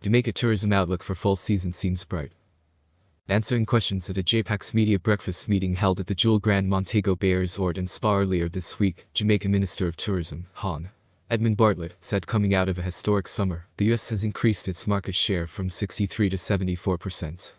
Jamaica tourism outlook for fall season seems bright. Answering questions at a JAPEX media breakfast meeting held at the Jewel Grand Montego Bay Resort and Spa earlier this week, Jamaica Minister of Tourism, Hon. Edmund Bartlett, said coming out of a historic summer, the U.S. has increased its market share from 63 to 74 percent.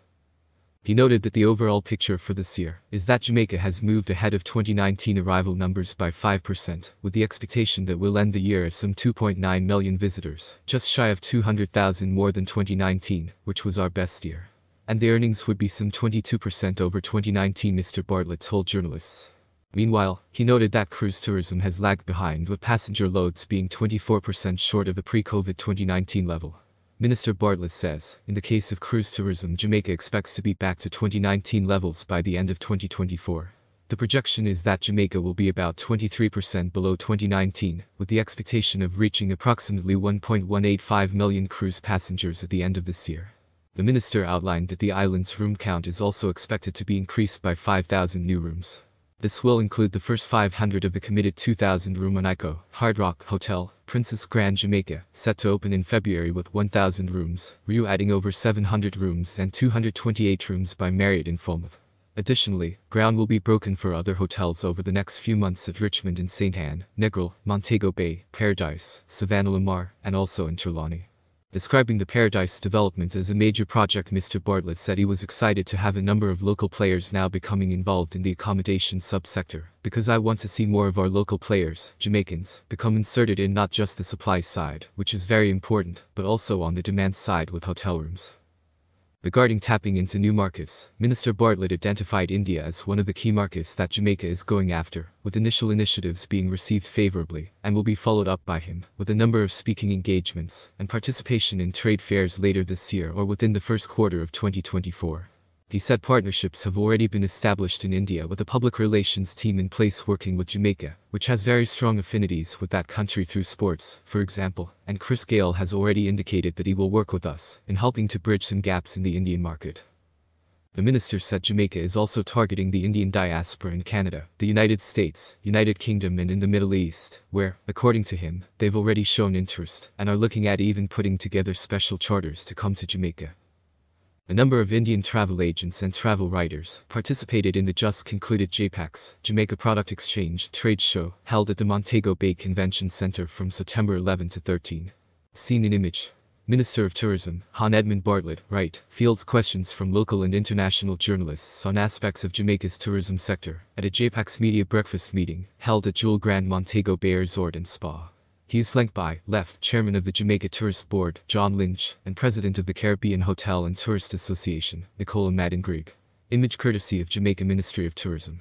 He noted that the overall picture for this year is that Jamaica has moved ahead of 2019 arrival numbers by 5%, with the expectation that we'll end the year at some 2.9 million visitors, just shy of 200,000 more than 2019, which was our best year. And the earnings would be some 22% over 2019, Mr. Bartlett told journalists. Meanwhile, he noted that cruise tourism has lagged behind with passenger loads being 24% short of the pre-COVID 2019 level. Minister Bartlett says, in the case of cruise tourism Jamaica expects to be back to 2019 levels by the end of 2024. The projection is that Jamaica will be about 23% below 2019, with the expectation of reaching approximately 1.185 million cruise passengers at the end of this year. The minister outlined that the island's room count is also expected to be increased by 5,000 new rooms. This will include the first 500 of the committed 2,000 room Monaco Hard Rock Hotel, Princess Grand Jamaica, set to open in February with 1,000 rooms, RIU adding over 700 rooms and 228 rooms by Marriott in Falmouth. Additionally, ground will be broken for other hotels over the next few months at Richmond and St. Ann, Negril, Montego Bay, Paradise, Savanna-la-Mar, and also in Trelawny. Describing the Paradise development as a major project Mr. Bartlett said he was excited to have a number of local players now becoming involved in the accommodation subsector, because I want to see more of our local players, Jamaicans, become inserted in not just the supply side, which is very important, but also on the demand side with hotel rooms. Regarding tapping into new markets, Minister Bartlett identified India as one of the key markets that Jamaica is going after, with initial initiatives being received favorably, and will be followed up by him, with a number of speaking engagements and participation in trade fairs later this year or within the first quarter of 2024. He said partnerships have already been established in India with a public relations team in place working with Jamaica, which has very strong affinities with that country through sports, for example, and Chris Gayle has already indicated that he will work with us in helping to bridge some gaps in the Indian market. The minister said Jamaica is also targeting the Indian diaspora in Canada, the United States, United Kingdom and in the Middle East, where, according to him, they've already shown interest and are looking at even putting together special charters to come to Jamaica. A number of Indian travel agents and travel writers participated in the just concluded JAPEX, Jamaica Product Exchange, trade show, held at the Montego Bay Convention Center from September 11 to 13. Seen in image. Minister of Tourism, Hon Edmund Bartlett, right, fields questions from local and international journalists on aspects of Jamaica's tourism sector at a JAPEX media breakfast meeting held at Jewel Grand Montego Bay Resort and Spa. He is flanked by, left, Chairman of the Jamaica Tourist Board, John Lynch, and President of the Caribbean Hotel and Tourist Association, Nicola Madden Greig. Image courtesy of Jamaica Ministry of Tourism.